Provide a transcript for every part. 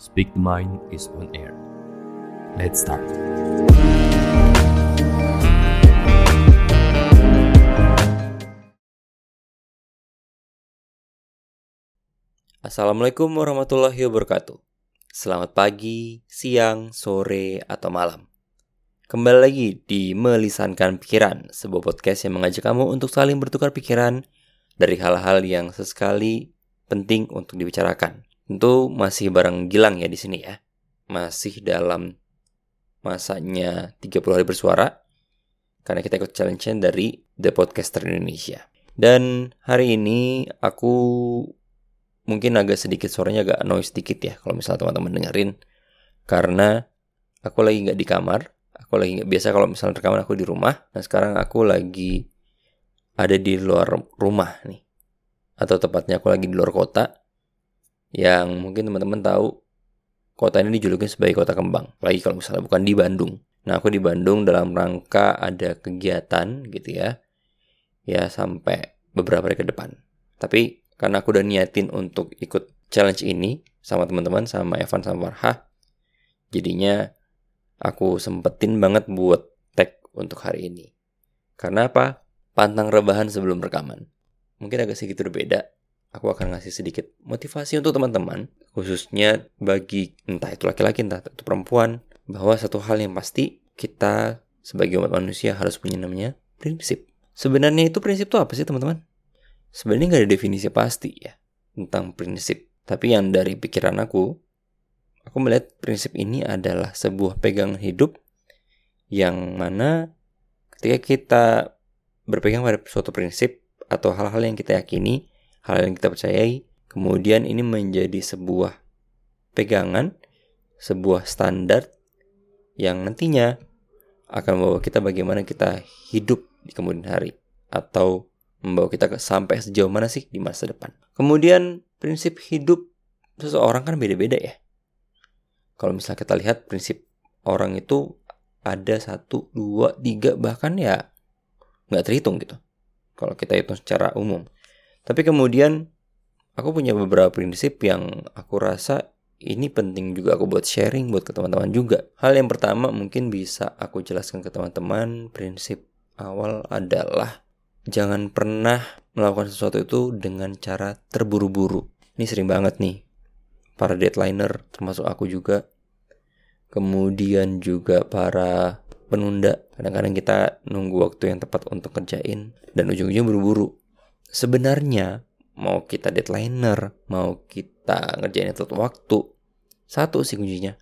Speak the Mind is on air. Let's start. Assalamualaikum warahmatullahi wabarakatuh. Selamat pagi, siang, sore, atau malam. Kembali lagi di Melisankan Pikiran, sebuah podcast yang mengajak kamu untuk saling bertukar pikiran dari hal-hal yang sesekali penting untuk dibicarakan. Tentu masih bareng Gilang ya di sini ya. Masih dalam masanya 30 hari bersuara karena kita ikut challenge dari The Podcaster Indonesia. Dan hari ini aku mungkin agak sedikit suaranya agak noise sedikit ya kalau misalnya teman-teman dengerin karena aku lagi nggak di kamar aku lagi nggak biasa kalau misalnya rekaman aku di rumah nah sekarang aku lagi ada di luar rumah nih atau tepatnya aku lagi di luar kota yang mungkin teman-teman tahu kota ini dijulukin sebagai kota kembang. Lagi kalau misalnya bukan di Bandung. Nah aku di Bandung dalam rangka ada kegiatan gitu ya. Ya sampai beberapa hari ke depan. Tapi karena aku udah niatin untuk ikut challenge ini sama teman-teman sama Evan sama Farha jadinya aku sempetin banget buat tag untuk hari ini. Karena apa? Pantang rebahan sebelum rekaman. Mungkin agak sedikit berbeda aku akan ngasih sedikit motivasi untuk teman-teman khususnya bagi entah itu laki-laki entah itu perempuan bahwa satu hal yang pasti kita sebagai umat manusia harus punya namanya prinsip sebenarnya itu prinsip itu apa sih teman-teman sebenarnya nggak ada definisi pasti ya tentang prinsip. Tapi yang dari pikiran aku, aku melihat prinsip ini adalah sebuah pegangan hidup yang mana ketika kita berpegang pada suatu prinsip atau hal-hal yang kita yakini, hal yang kita percayai, kemudian ini menjadi sebuah pegangan, sebuah standar yang nantinya akan membawa kita bagaimana kita hidup di kemudian hari atau membawa kita sampai sejauh mana sih di masa depan. Kemudian prinsip hidup seseorang kan beda-beda ya. Kalau misalnya kita lihat prinsip orang itu ada satu, dua, tiga bahkan ya nggak terhitung gitu. Kalau kita hitung secara umum. Tapi kemudian aku punya beberapa prinsip yang aku rasa ini penting juga aku buat sharing buat ke teman-teman juga. Hal yang pertama mungkin bisa aku jelaskan ke teman-teman. Prinsip awal adalah jangan pernah melakukan sesuatu itu dengan cara terburu-buru. Ini sering banget nih. Para deadlineer, termasuk aku juga. Kemudian juga para penunda. Kadang-kadang kita nunggu waktu yang tepat untuk kerjain. Dan ujung-ujungnya buru-buru. Sebenarnya, mau kita deadlineer, mau kita ngerjain itu waktu. Satu sih kuncinya.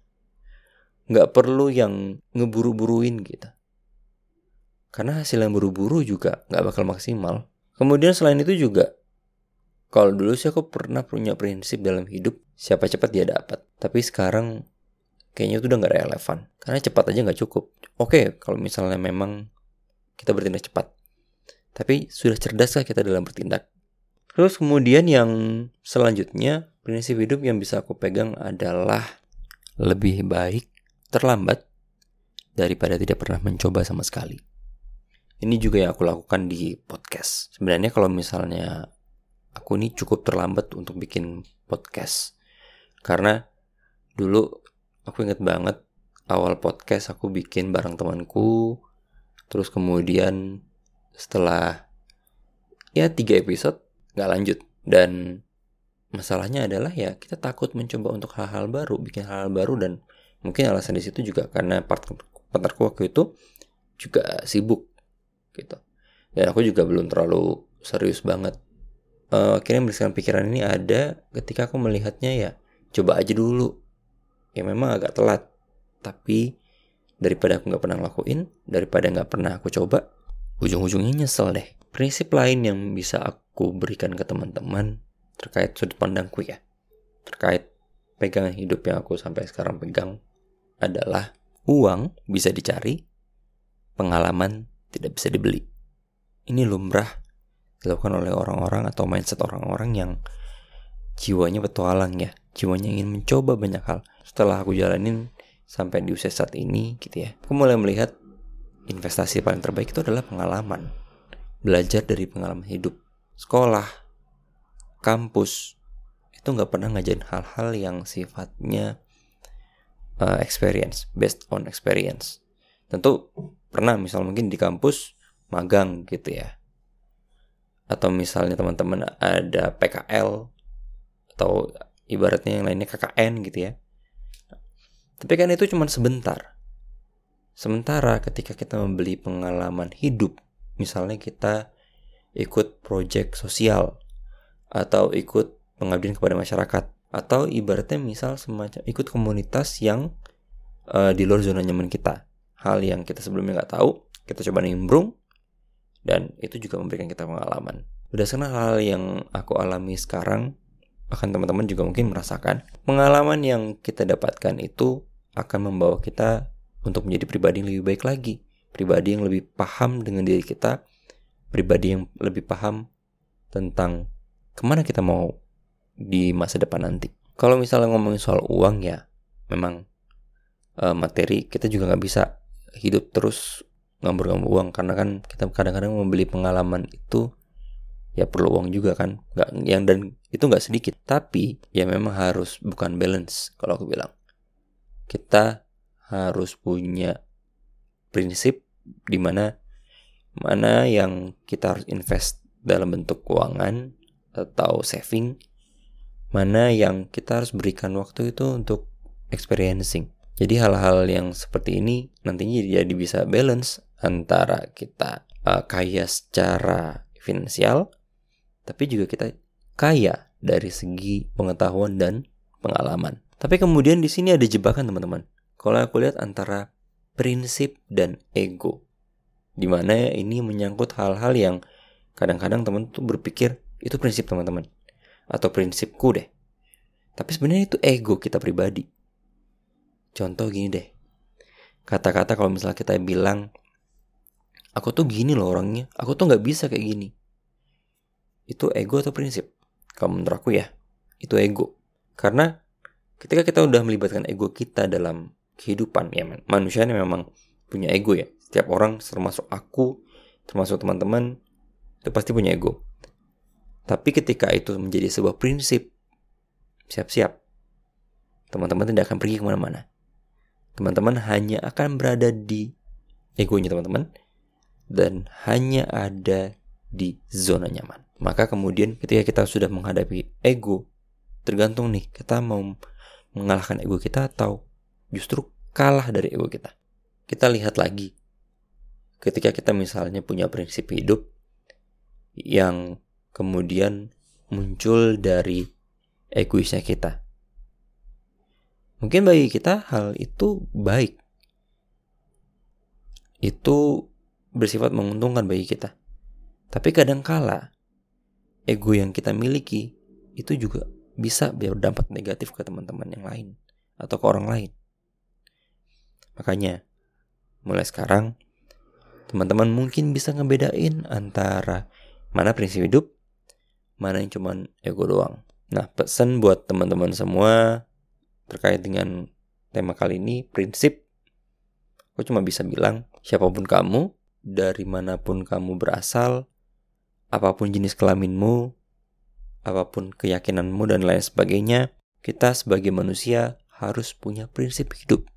Nggak perlu yang ngeburu-buruin gitu karena hasil yang buru-buru juga nggak bakal maksimal. Kemudian selain itu juga, kalau dulu sih aku pernah punya prinsip dalam hidup, siapa cepat dia dapat. Tapi sekarang kayaknya itu udah nggak relevan. Karena cepat aja nggak cukup. Oke, kalau misalnya memang kita bertindak cepat. Tapi sudah cerdaskah kita dalam bertindak? Terus kemudian yang selanjutnya, prinsip hidup yang bisa aku pegang adalah lebih baik terlambat daripada tidak pernah mencoba sama sekali ini juga yang aku lakukan di podcast. Sebenarnya kalau misalnya aku ini cukup terlambat untuk bikin podcast. Karena dulu aku inget banget awal podcast aku bikin bareng temanku. Terus kemudian setelah ya tiga episode nggak lanjut. Dan masalahnya adalah ya kita takut mencoba untuk hal-hal baru, bikin hal-hal baru. Dan mungkin alasan di situ juga karena partnerku waktu itu juga sibuk gitu. Dan aku juga belum terlalu serius banget. Uh, akhirnya berdasarkan pikiran ini ada ketika aku melihatnya ya coba aja dulu. Ya memang agak telat. Tapi daripada aku nggak pernah lakuin daripada nggak pernah aku coba ujung-ujungnya nyesel deh prinsip lain yang bisa aku berikan ke teman-teman terkait sudut pandangku ya terkait pegangan hidup yang aku sampai sekarang pegang adalah uang bisa dicari pengalaman tidak bisa dibeli. Ini lumrah dilakukan oleh orang-orang atau mindset orang-orang yang jiwanya petualang ya, jiwanya ingin mencoba banyak hal. Setelah aku jalanin sampai di usia saat ini gitu ya, aku mulai melihat investasi paling terbaik itu adalah pengalaman. Belajar dari pengalaman hidup, sekolah, kampus, itu nggak pernah ngajarin hal-hal yang sifatnya uh, experience, based on experience. Tentu pernah misal mungkin di kampus magang gitu ya. Atau misalnya teman-teman ada PKL atau ibaratnya yang lainnya KKN gitu ya. Tapi kan itu cuma sebentar. Sementara ketika kita membeli pengalaman hidup, misalnya kita ikut proyek sosial atau ikut pengabdian kepada masyarakat atau ibaratnya misal semacam ikut komunitas yang uh, di luar zona nyaman kita. Hal yang kita sebelumnya nggak tahu, kita coba nimbrung dan itu juga memberikan kita pengalaman. Berdasarkan hal yang aku alami sekarang, bahkan teman-teman juga mungkin merasakan, pengalaman yang kita dapatkan itu akan membawa kita untuk menjadi pribadi yang lebih baik lagi, pribadi yang lebih paham dengan diri kita, pribadi yang lebih paham tentang ke mana kita mau di masa depan nanti. Kalau misalnya ngomongin soal uang ya, memang uh, materi kita juga nggak bisa hidup terus ngambur-ngambur uang. Karena kan kita kadang-kadang membeli pengalaman itu ya perlu uang juga kan. Nggak yang dan itu nggak sedikit. Tapi ya memang harus bukan balance kalau aku bilang. Kita harus punya prinsip di mana mana yang kita harus invest dalam bentuk keuangan atau saving mana yang kita harus berikan waktu itu untuk experiencing jadi hal-hal yang seperti ini nantinya jadi bisa balance antara kita uh, kaya secara finansial tapi juga kita kaya dari segi pengetahuan dan pengalaman. Tapi kemudian di sini ada jebakan teman-teman. Kalau aku lihat antara prinsip dan ego. Di mana ini menyangkut hal-hal yang kadang-kadang teman tuh berpikir itu prinsip teman-teman. Atau prinsipku deh. Tapi sebenarnya itu ego kita pribadi. Contoh gini deh. Kata-kata kalau misalnya kita bilang, aku tuh gini loh orangnya, aku tuh nggak bisa kayak gini. Itu ego atau prinsip? Kalau menurut aku ya, itu ego. Karena ketika kita udah melibatkan ego kita dalam kehidupan ya manusia ini memang punya ego ya. Setiap orang termasuk aku termasuk teman-teman itu pasti punya ego. Tapi ketika itu menjadi sebuah prinsip siap-siap teman-teman tidak akan pergi ke mana-mana. Teman-teman hanya akan berada di egonya teman-teman dan hanya ada di zona nyaman. Maka kemudian ketika kita sudah menghadapi ego tergantung nih kita mau mengalahkan ego kita atau justru kalah dari ego kita. Kita lihat lagi. Ketika kita misalnya punya prinsip hidup yang kemudian muncul dari egoisnya kita. Mungkin bagi kita hal itu baik. Itu bersifat menguntungkan bagi kita. Tapi kadang kala ego yang kita miliki itu juga bisa berdampak negatif ke teman-teman yang lain atau ke orang lain. Makanya, mulai sekarang, teman-teman mungkin bisa ngebedain antara mana prinsip hidup, mana yang cuman ego doang. Nah, pesan buat teman-teman semua terkait dengan tema kali ini, prinsip, aku cuma bisa bilang, siapa pun kamu, dari mana pun kamu berasal, apa pun jenis kelaminmu, apa pun keyakinanmu dan lain sebagainya, kita sebagai manusia harus punya prinsip hidup.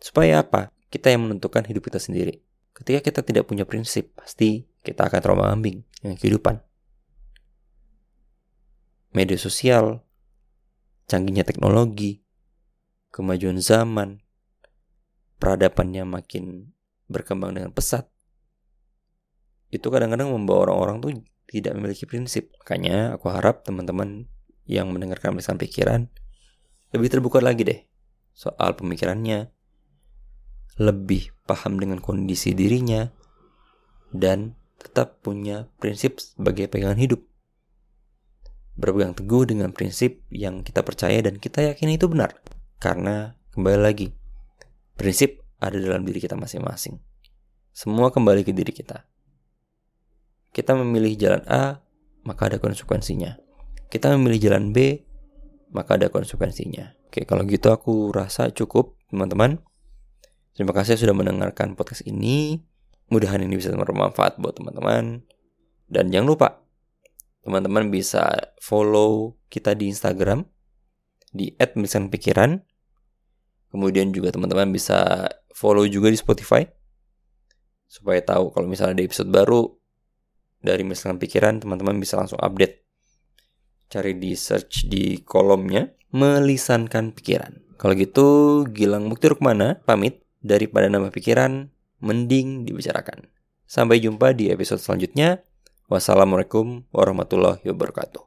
Supaya apa? Kita yang menentukan hidup kita sendiri. Ketika kita tidak punya prinsip, pasti kita akan trauma ambing dengan kehidupan. Media sosial, canggihnya teknologi, kemajuan zaman, peradabannya makin berkembang dengan pesat. Itu kadang-kadang membawa orang-orang tuh tidak memiliki prinsip. Makanya aku harap teman-teman yang mendengarkan pesan pikiran lebih terbuka lagi deh soal pemikirannya, lebih paham dengan kondisi dirinya, dan tetap punya prinsip sebagai pegangan hidup. Berpegang teguh dengan prinsip yang kita percaya dan kita yakin itu benar. Karena kembali lagi, prinsip ada dalam diri kita masing-masing. Semua kembali ke diri kita. Kita memilih jalan A, maka ada konsekuensinya. Kita memilih jalan B, maka ada konsekuensinya. Oke, kalau gitu aku rasa cukup, teman-teman. Terima kasih sudah mendengarkan podcast ini. Mudahan ini bisa bermanfaat buat teman-teman. Dan jangan lupa, teman-teman bisa follow kita di Instagram di @misanpikiran Kemudian juga teman-teman bisa follow juga di Spotify supaya tahu kalau misalnya ada episode baru dari Melisankan Pikiran, teman-teman bisa langsung update. Cari di search di kolomnya Melisankan Pikiran. Kalau gitu, Gilang Mukti Rukmana pamit daripada nama pikiran, mending dibicarakan. Sampai jumpa di episode selanjutnya. Wassalamualaikum warahmatullahi wabarakatuh.